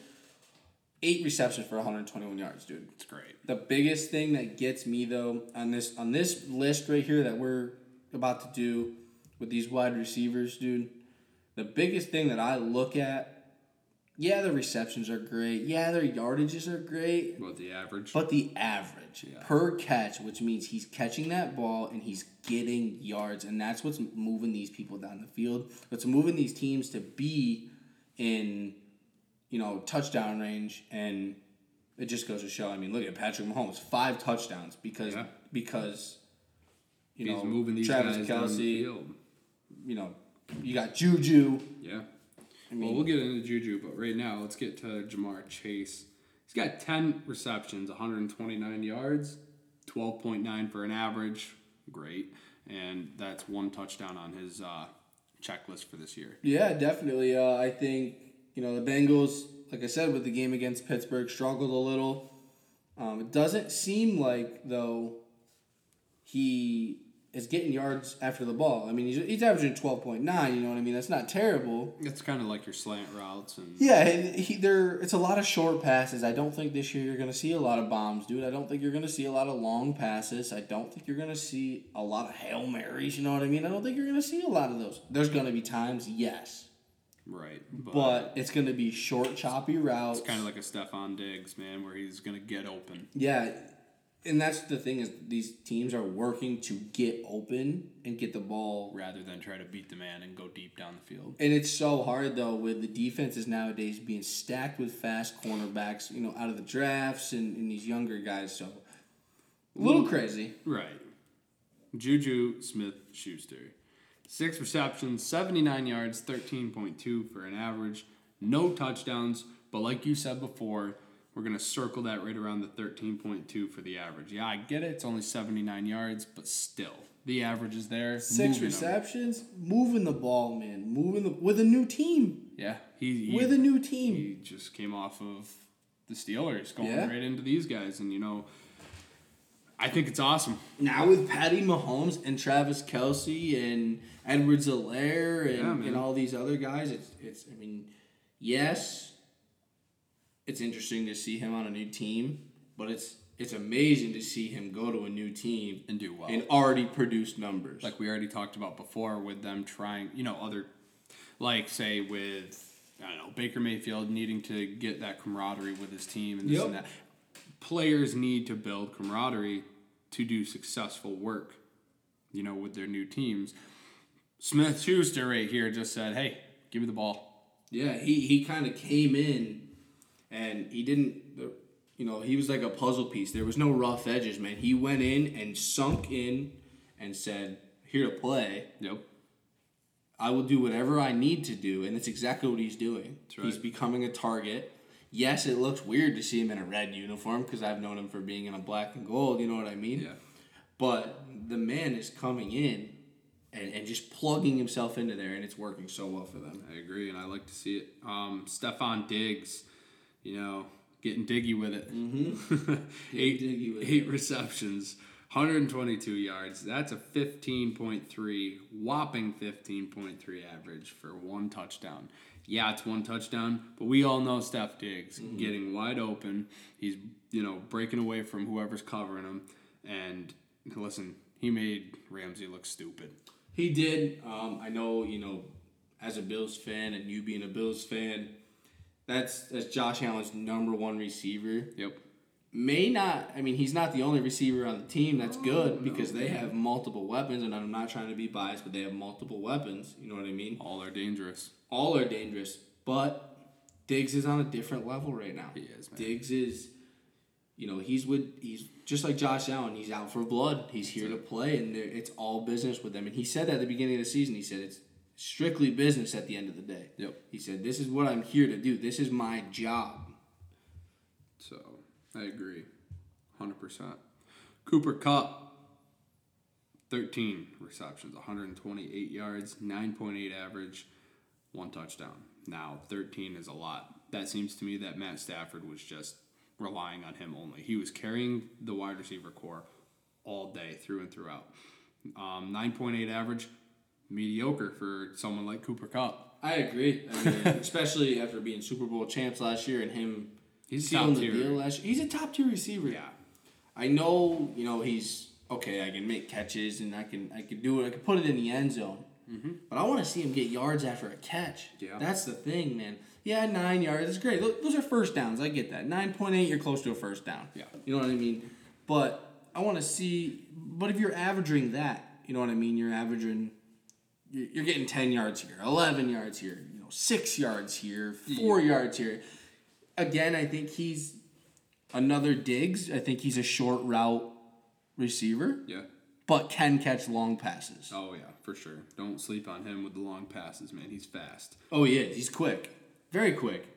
Eight receptions for 121 yards, dude. It's great. The biggest thing that gets me though on this on this list right here that we're about to do with these wide receivers, dude, the biggest thing that I look at yeah, the receptions are great. Yeah, their yardages are great. But the average? But the average Yeah. per catch, which means he's catching that ball and he's getting yards, and that's what's moving these people down the field. What's moving these teams to be in, you know, touchdown range, and it just goes to show. I mean, look at Patrick Mahomes, five touchdowns because Yeah. because you He's know moving these Travis guys Kelce, field. you know, you got Juju. Yeah. I well, we'll get into Juju, but right now let's get to Ja'Marr Chase. He's got 10 receptions, 129 yards, 12.9 for an average. Great. And that's one touchdown on his uh, checklist for this year. Yeah, definitely. Uh, I think you know the Bengals, like I said, with the game against Pittsburgh, struggled a little. Um, it doesn't seem like though he is getting yards after the ball. I mean, he's, he's averaging twelve point nine. You know what I mean? That's not terrible. It's kind of like your slant routes and Yeah, he, he there. It's a lot of short passes. I don't think this year you're gonna see a lot of bombs, dude. I don't think you're gonna see a lot of long passes. I don't think you're gonna see a lot of hail marys. You know what I mean? I don't think you're gonna see a lot of those. There's gonna be times, yes. right. but it's going to be short, choppy routes. it's kind of like a Stefon Diggs, man, where he's going to get open. yeah, and that's the thing is these teams are working to get open and get the ball. rather than try to beat the man and go deep down the field. And it's so hard though with the defenses nowadays being stacked with fast cornerbacks, you know, out of the drafts and, and these younger guys. So a little crazy. Right. Juju Smith Schuster. Six receptions, 79 yards, 13.2 for an average. No touchdowns, but like you said before, we're going to circle that right around the 13.2 for the average. Yeah, I get it. It's only 79 yards, but still, the average is there. Six Moving them. receptions, moving the ball, man, moving the with a new team, Yeah, he, he with a new team. he just came off of the Steelers, going Yeah. right into these guys, and you know, I think it's awesome. now with Patty Mahomes and Travis Kelce and Edwards-Helaire and, Yeah, and all these other guys, it's it's I mean, yes, it's interesting to see him on a new team, but it's it's amazing to see him go to a new team And do well. and already produce numbers. like we already talked about before with them trying, you know, other, like say with I don't know Baker Mayfield needing to get that camaraderie with his team and this Yep. and that. Players need to build camaraderie to do successful work, you know, with their new teams. Smith Schuster right here just said, "Hey, give me the ball." Yeah, he, he kind of came in and he didn't, you know, he was like a puzzle piece. There was no rough edges, man. He went in and sunk in and said, Here to play. Yep. I will do whatever I need to do. And that's exactly what he's doing. right. He's becoming a target. Yes, it looks weird to see him in a red uniform because I've known him for being in a black and gold. You know what I mean? Yeah. But the man is coming in and, and just plugging himself into there, and it's working so well for them. I agree, and I like to see it. Um, Stefon Diggs, you know, getting diggy with it. Mm-hmm. eight, with eight receptions, 122 yards. That's a 15.3, whopping 15.3 average for one touchdown. Yeah, it's one touchdown, but we all know Steph Diggs getting wide open. He's, you know, breaking away from whoever's covering him. And listen, he made Ramsey look stupid. He did. Um, I know, you know, as a Bills fan and you being a Bills fan, that's that's Josh Allen's number one receiver. Yep. May not. I mean, he's not the only receiver on the team. That's good because they have multiple weapons, and I'm not trying to be biased, but they have multiple weapons. You know what I mean? All are dangerous. All are dangerous, but Diggs is on a different level right now. He is, man. Diggs is, you know, he's with he's just like Josh Allen. He's out for blood. He's here to play, and it's all business with them. And he said that at the beginning of the season. He said it's strictly business at the end of the day. Yep. He said, "This is what I'm here to do. This is my job." So I agree, hundred percent. Cooper Kupp, thirteen receptions, one hundred and twenty-eight yards, nine point eight average, one touchdown. Now thirteen is a lot. That seems to me that Matt Stafford was just relying on him only. He was carrying the wide receiver core all day through and throughout. Um, nine point eight average, mediocre for someone like Cooper Kupp. I agree. I mean, especially after being Super Bowl champs last year and him He's sealing the deal last year. He's a top tier receiver. Yeah. I know, you know, he's okay. I can make catches and I can I can do it. I can put it in the end zone. Mm-hmm. But I want to see him get yards after a catch. Yeah. That's the thing, man. Yeah, nine yards is great. Tho- Those are first downs. I get that. Nine point eight, you're close to a first down. Yeah. You know what I mean? But I want to see. But if you're averaging that, you know what I mean. You're averaging. You're getting ten yards here, eleven yards here, you know, six yards here, four yards here. Again, I think he's another Diggs. I think he's a short route receiver, Yeah. but can catch long passes. Oh yeah, for sure. Don't sleep on him with the long passes, man. He's fast. Oh, he is. He's quick. Very quick.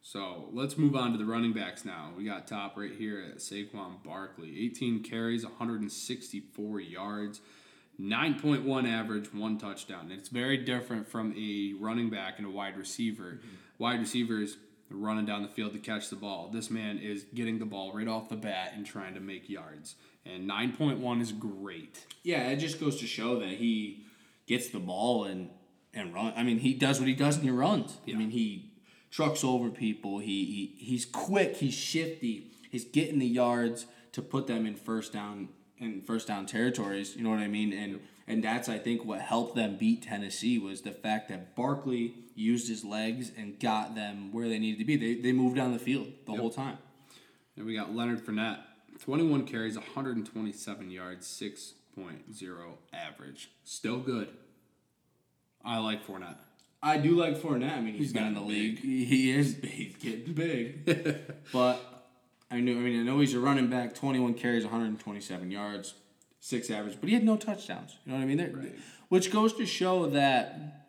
So let's move on to the running backs now. We got top right here at Saquon Barkley. 18 carries, 164 yards, 9.1 average, one touchdown. It's very different from a running back and a wide receiver. Mm-hmm. Wide receivers running down the field to catch the ball. This man is getting the ball right off the bat and trying to make yards. And 9.1 is great. Yeah, it just goes to show that he gets the ball and and run. I mean, he does what he does and he runs. I mean, he trucks over people. He, he he's quick. He's shifty. He's getting the yards to put them in first down in first down territories. You know what I mean? And and that's I think what helped them beat Tennessee was the fact that Barkley used his legs and got them where they needed to be. They they moved down the field the whole time. And we got Leonard Fournette, 21 carries, 127 yards, 6.0 average. Still good. I like Fournette. I do like Fournette. I mean, he's He's been in the gotten league. He he is. He's getting big. but I knew. I mean, I know he's a running back. Twenty-one carries, one hundred and twenty-seven yards, six average. But he had no touchdowns. You know what I mean? Right. Which goes to show that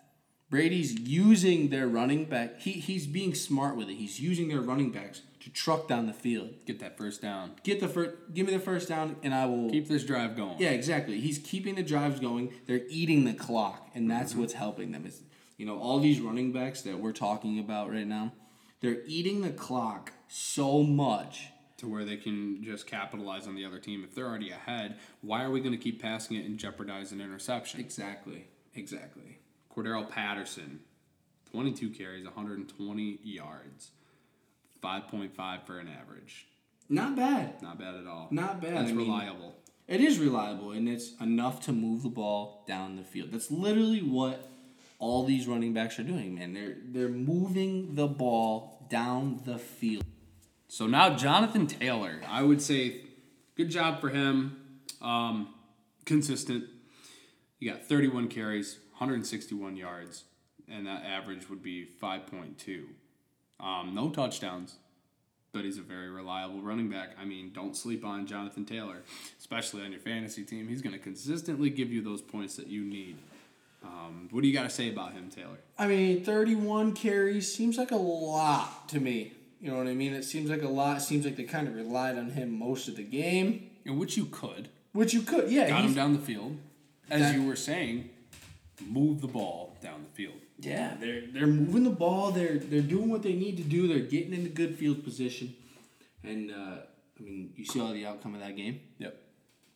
Brady's using their running back. He he's being smart with it. He's using their running backs to truck down the field. Get that first down. Get the first. Give me the first down, and I will Keep this drive going. yeah, exactly. He's keeping the drives going. They're eating the clock, and that's mm-hmm. what's helping them. Is you know all these running backs that we're talking about right now, they're eating the clock so much. To where they can just capitalize on the other team. If they're already ahead, why are we going to keep passing it and jeopardize an interception? Exactly. Exactly. Cordarrelle Patterson, 22 carries, 120 yards, 5.5 for an average. Not bad. Not bad at all. Not bad. That's I mean- reliable. It is reliable, and it's enough to move the ball down the field. That's literally what all these running backs are doing, man. They're they're moving the ball down the field. So now Jonathan Taylor, I would say, good job for him. Um, consistent. You got 31 carries, 161 yards, and that average would be 5.2. Um, no touchdowns, but he's a very reliable running back. I mean, don't sleep on Jonathan Taylor, especially on your fantasy team. He's going to consistently give you those points that you need. Um, what do you got to say about him, Taylor? I mean, 31 carries seems like a lot to me. You know what I mean? It seems like a lot. It seems like they kind of relied on him most of the game, In which you could. which you could, yeah. got him down the field. As That- you were saying, move the ball down the field. Yeah, they're they're moving the ball. They're they're doing what they need to do. They're getting into good field position, and uh, I mean, you see all the outcome of that game. Yep.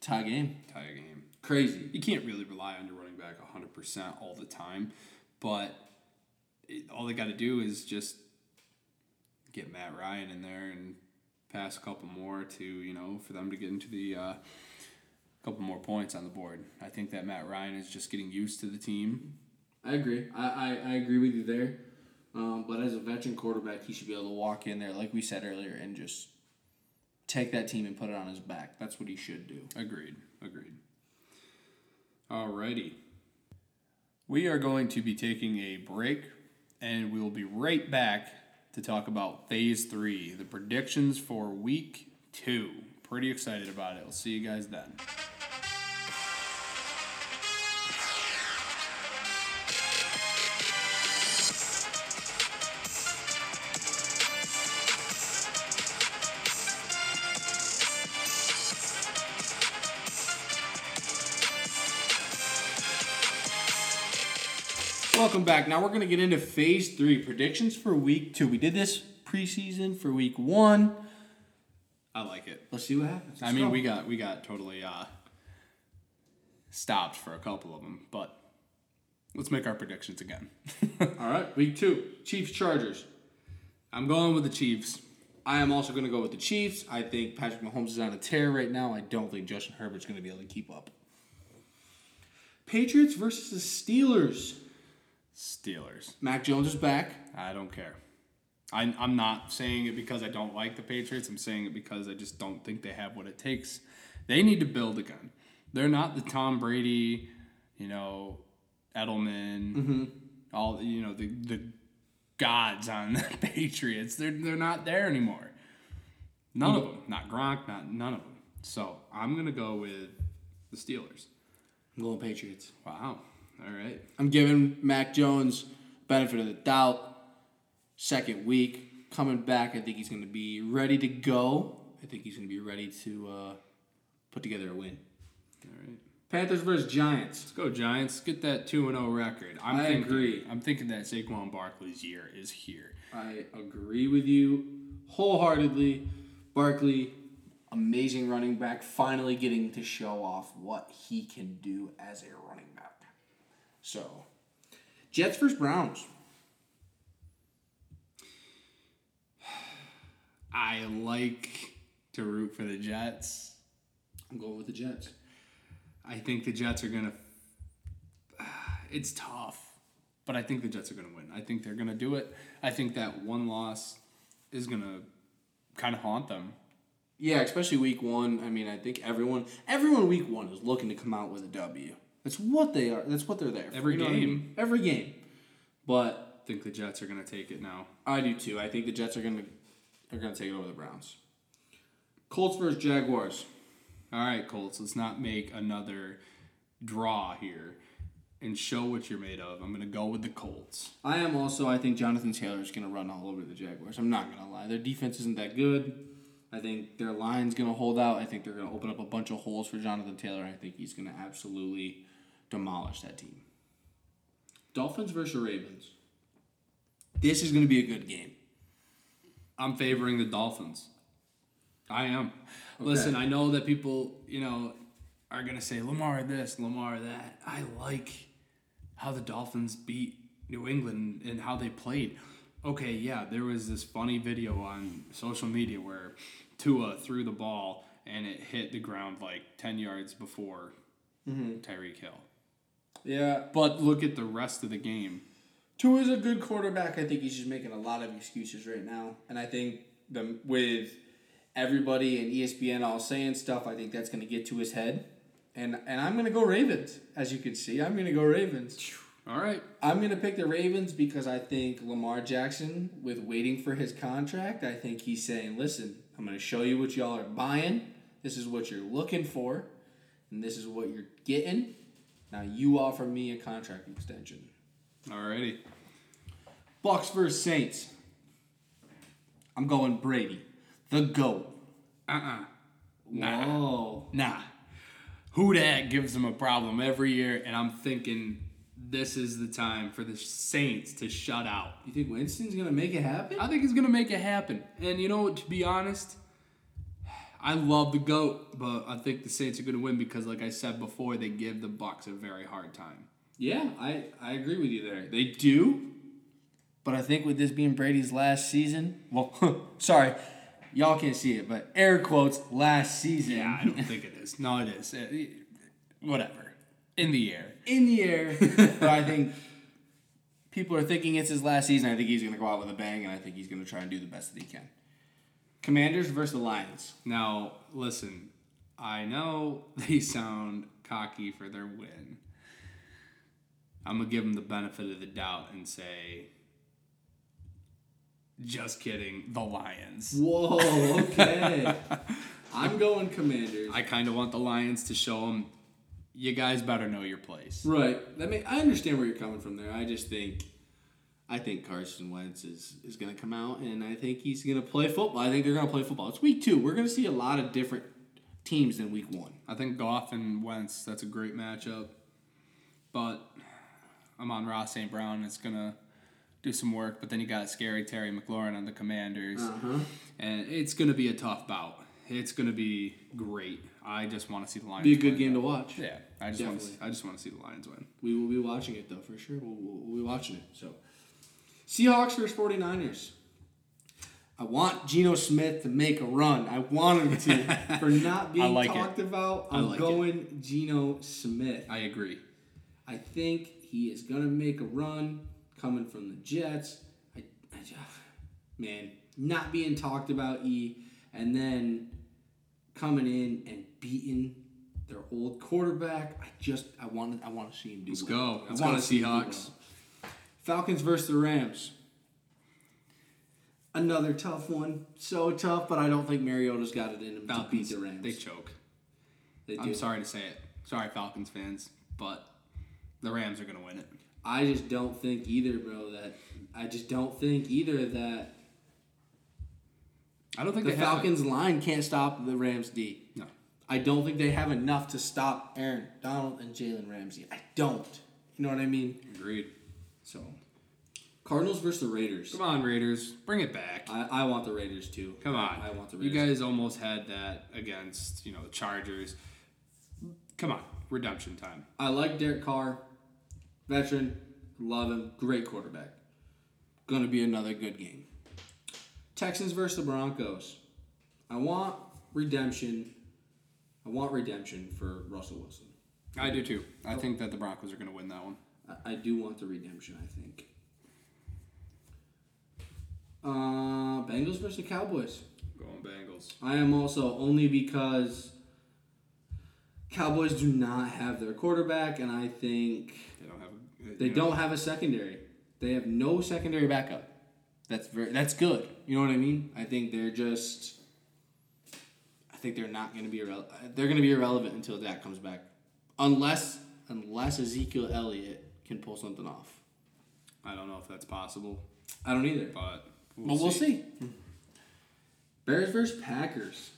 Tie game. Tie game. Crazy. You can't really rely on your running back 100% all the time, but it, all they got to do is just get Matt Ryan in there and pass a couple more to, you know, for them to get into the uh, couple more points on the board. I think that Matt Ryan is just getting used to the team. I agree. I, I, I agree with you there. Um, but as a veteran quarterback, he should be able to walk in there, like we said earlier, and just take that team and put it on his back. That's what he should do. Agreed. Agreed. Alrighty. We are going to be taking a break and we will be right back to talk about phase three, the predictions for week two. Pretty excited about it. We'll see you guys then. Welcome back. Now we're going to get into phase three predictions for week two. We did this preseason for week one. I like it. Let's see what happens. I Let's mean, go. we got we got totally uh, stopped for a couple of them, but let's make our predictions again. All right, week two Chiefs Chargers. I'm going with the Chiefs. I am also going to go with the Chiefs. I think Patrick Mahomes is on a tear right now. I don't think Justin Herbert's going to be able to keep up. Patriots versus the Steelers. Steelers. Mac Jones is back. I don't care. I, I'm not saying it because I don't like the Patriots. I'm saying it because I just don't think they have what it takes. They need to build again. They're not the Tom Brady, you know, Edelman, mm-hmm. all you know the the gods on the Patriots. They're they're not there anymore. None of mm-hmm. them. Not Gronk. Not none of them. So I'm gonna go with the Steelers. I'm going Patriots. Wow. All right. I'm giving Mac Jones benefit of the doubt. Second week coming back, I think he's going to be ready to go. I think he's going to be ready to uh, put together a win. All right. Panthers versus Giants. Let's go Giants. Get that two and zero record. I'm I thinking, agree. I'm thinking that Saquon Barkley's year is here. I agree with you wholeheartedly. Barkley, amazing running back, finally getting to show off what he can do as a running back. So, Jets versus Browns. I like to root for the Jets. I'm going with the Jets. I think the Jets are gonna. It's tough, but I think the Jets are gonna win. I think they're gonna do it. I think that one loss is gonna kind of haunt them. Yeah, especially week one. I mean, I think everyone, everyone week one is looking to come out with a W. That's what they are. That's what they're there for. Every you know what I game. mean? Every game. But I think the Jets are gonna take it now. I do too. I think the Jets are gonna are gonna take it over the Browns. Colts versus Jaguars. All right, Colts. Let's not make another draw here, and show what you're made of. I'm gonna go with the Colts. I am also. I think Jonathan Taylor is gonna run all over the Jaguars. I'm not gonna lie. Their defense isn't that good. I think their line's gonna hold out. I think they're gonna open up a bunch of holes for Jonathan Taylor. I think he's gonna absolutely demolish that team. Dolphins versus Ravens. This is gonna be a good game. I'm favoring the Dolphins. I am. Listen, I know that people, you know, are gonna say Lamar this, Lamar that. I like how the Dolphins beat New England and how they played. Okay, yeah, there was this funny video on social media where Tua threw the ball and it hit the ground like ten yards before mm-hmm. Tyreek Hill. Yeah, But look at the rest of the game. Tua is a good quarterback. I think he's just making a lot of excuses right now, and I think the with everybody and ESPN all saying stuff, I think that's going to get to his head. And and I'm going to go Ravens. As you can see, I'm going to go Ravens. All right. I'm going to pick the Ravens because I think Lamar Jackson, with waiting for his contract, I think he's saying, "Listen, I'm going to show you what y'all are buying. This is what you're looking for, and this is what you're getting. Now you offer me a contract extension." Alrighty. Bucs versus Saints. I'm going Brady, the goat. Uh-uh. Nah. Whoa. Nah. Who that gives them a problem every year, and I'm thinking this is the time for the Saints to shut out. You think Winston's gonna make it happen? I think he's gonna make it happen. And you know? To be honest, I love the goat, but I think the Saints are gonna win because, like I said before, they give the Bucs a very hard time. Yeah, I, I agree with you there. They do, but I think with this being Brady's last season, well, sorry, y'all can't see it, but air quotes last season. Yeah, I don't think it is. No, it is. Uh, whatever. In the air. in the air, but I think people are thinking it's his last season. I think he's gonna go out with a bang, and I think he's gonna try and do the best that he can. Commanders versus the Lions. Now, listen, I know they sound cocky for their win. I'm going to give them the benefit of the doubt and say, just kidding, the Lions. Whoa, okay. I'm going Commanders. I kind of want the Lions to show them, you guys better know your place. Right. That may, I understand where you're coming from there. I just think I think Carson Wentz is, is gonna come out and I think he's gonna play football. I think they're gonna play football. It's week two. We're gonna see a lot of different teams than week one. I think Goff and Wentz, that's a great matchup. But Amon-Ra St. Brown. It's going to do some work. But then you got scary Terry McLaurin on the Commanders. Uh-huh. And it's going to be a tough bout. It's going to be great. I just want to see the Lions Be a good game to watch. Yeah, I just want to. Definitely. I just want to see the Lions win. We will be watching it though, for sure. We'll, we'll, we'll be watching it. So Seahawks versus 49ers. I want Geno Smith to make a run. I want him to. For not being like it. talked about, I I'm like it. going Geno Smith. I agree. I think he is gonna make a run coming from the Jets. I, I just, man, not being talked about E, and then coming in and beating their old quarterback. I just I want I want to see him do. Let's well. go. I Let's wanna go, see him Seahawks. Falcons versus the Rams. Another tough one. So tough, but I don't think Mariota's got it in him Falcons, to beat the Rams. they choke. They do. I'm sorry to say it. Sorry, Falcons fans, but the Rams are gonna win it. I just don't think either, bro. That I just don't think either that I don't think the. Falcons line can't stop the Rams D. No. I don't think they have enough to stop Aaron Donald and Jalen Ramsey. I don't. You know what I mean? Agreed. So, Cardinals versus the Raiders. Come on, Raiders, bring it back. I, I want the Raiders too. Come on. I want the Raiders. You guys almost had that against, you know, the Chargers. Come on, redemption time. I like Derek Carr, veteran, love him, great quarterback. Going to be another good game. Texans versus the Broncos. I want redemption. I want redemption for Russell Wilson. I do too. I think that the Broncos are going to win that one. I, I do want the redemption. I think. Uh, Bengals versus Cowboys. Going Bengals. I am also only because Cowboys do not have their quarterback, and I think They don't have. they you know, don't have a secondary. They have no secondary backup. That's very that's good. You know what I mean? I think they're just. I think they're not going to be irrelevant. They're going to be irrelevant until Dak comes back, unless unless Ezekiel Elliott can pull something off. I don't know if that's possible, I don't either. but but we'll see. Bears versus Packers.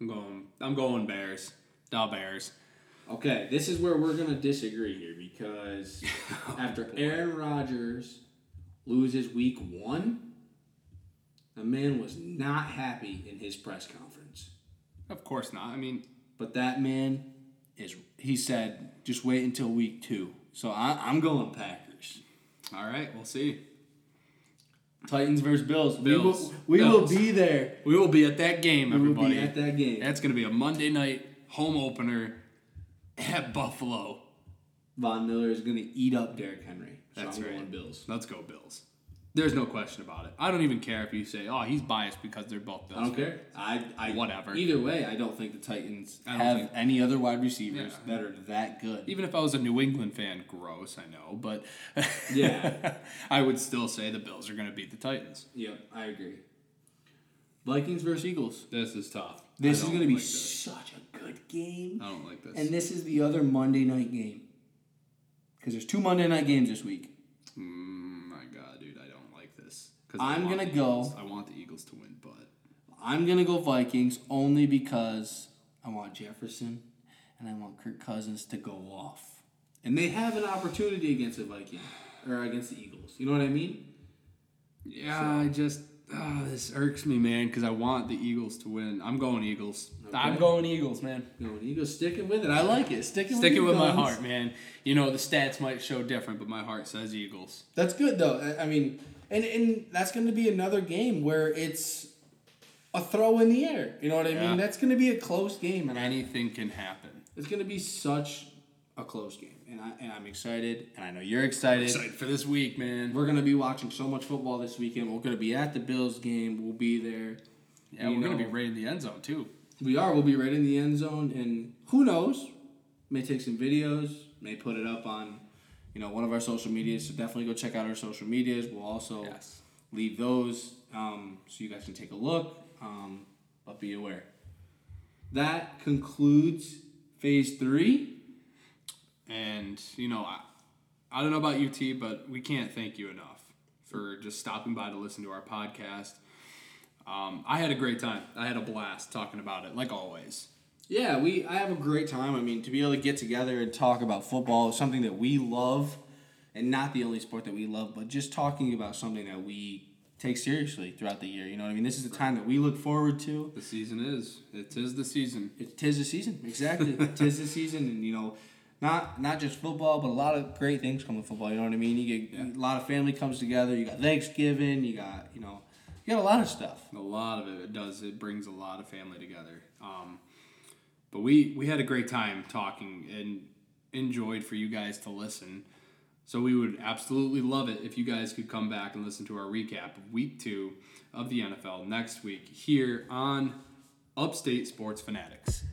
I'm going. I'm going Bears. Da Bears. Okay, this is where we're gonna disagree here because oh, after Aaron Rodgers loses week one, the man was not happy in his press conference. Of course not. I mean, But that man is he said just wait until week two. So I, I'm going Packers. all right, we'll see. Titans versus Bills. Bills. We will, we Bills. will be there. We will be at that game, We will everybody. be at that game. That's going to be a Monday night home opener at Buffalo. Von Miller is gonna eat up Derrick Henry. So That's I'm right. going Bills. Let's go Bills. There's no question about it. I don't even care if you say, "Oh, he's biased because they're both Bills." I don't care. I, I Whatever. Either way, I don't think the Titans I don't have think- any other wide receivers Yeah. that are that good. Even if I was a New England fan, gross, I know, but Yeah. I would still say the Bills are going to beat the Titans. Yep, I agree. Vikings versus Eagles. This is tough. This is going to be like such a good game. I don't like this. And this is the other Monday night game. Because there's two Monday night games this week. Mm, my God, dude, I don't like this. 'Cause I I'm gonna go-. I want the Eagles to win, but I'm going to go Vikings only because I want Jefferson and I want Kirk Cousins to go off. And they have an opportunity against the Vikings or against the Eagles. You know what I mean? yeah, I just oh, this irks me, man, because I want the Eagles to win. I'm going Eagles. Okay. I'm going Eagles, man. Going Eagles sticking with it. I like it. Sticking Stick it with my heart, man. You know the stats might show different, but my heart says Eagles. That's good though. I mean, and and that's going to be another game where it's a throw in the air. You know what I Yeah. mean? That's going to be a close game, and I, Anything can happen. it's going to be such a close game. And I and I'm excited, and I know you're excited. Excited for this week, man. We're going to be watching so much football this weekend. We're going to be at the Bills game. We'll be there. Yeah, You we're gonna be right in the end zone too. We are. We'll be right in the end zone, and who knows? May take some videos. May put it up on, you know, one of our social medias. So definitely go check out our social medias. We'll also Yes. leave those um, so you guys can take a look. Um, but be aware. That concludes phase three. And you know, I, I don't know about UT, but we can't thank you enough for just stopping by to listen to our podcast. Um, I had a great time. I had a blast talking about it, like always. Yeah, we. I have a great time. I mean, to be able to get together and talk about football is something that we love, and not the only sport that we love, but just talking about something that we take seriously throughout the year. You know what I mean? This is the time that we look forward to. The season is. It is the season. It tis the season, exactly. tis the season, and you know, not not just football, but a lot of great things come with football. You know what I mean? You get a lot of family comes together. You got Thanksgiving. You got you know, you got a lot of stuff. A lot of it, it does. It brings a lot of family together. Um, but we we had a great time talking, and enjoyed for you guys to listen. So we would absolutely love it if you guys could come back and listen to our recap of week two of the NFL next week here on Upstate Sports Fanatics.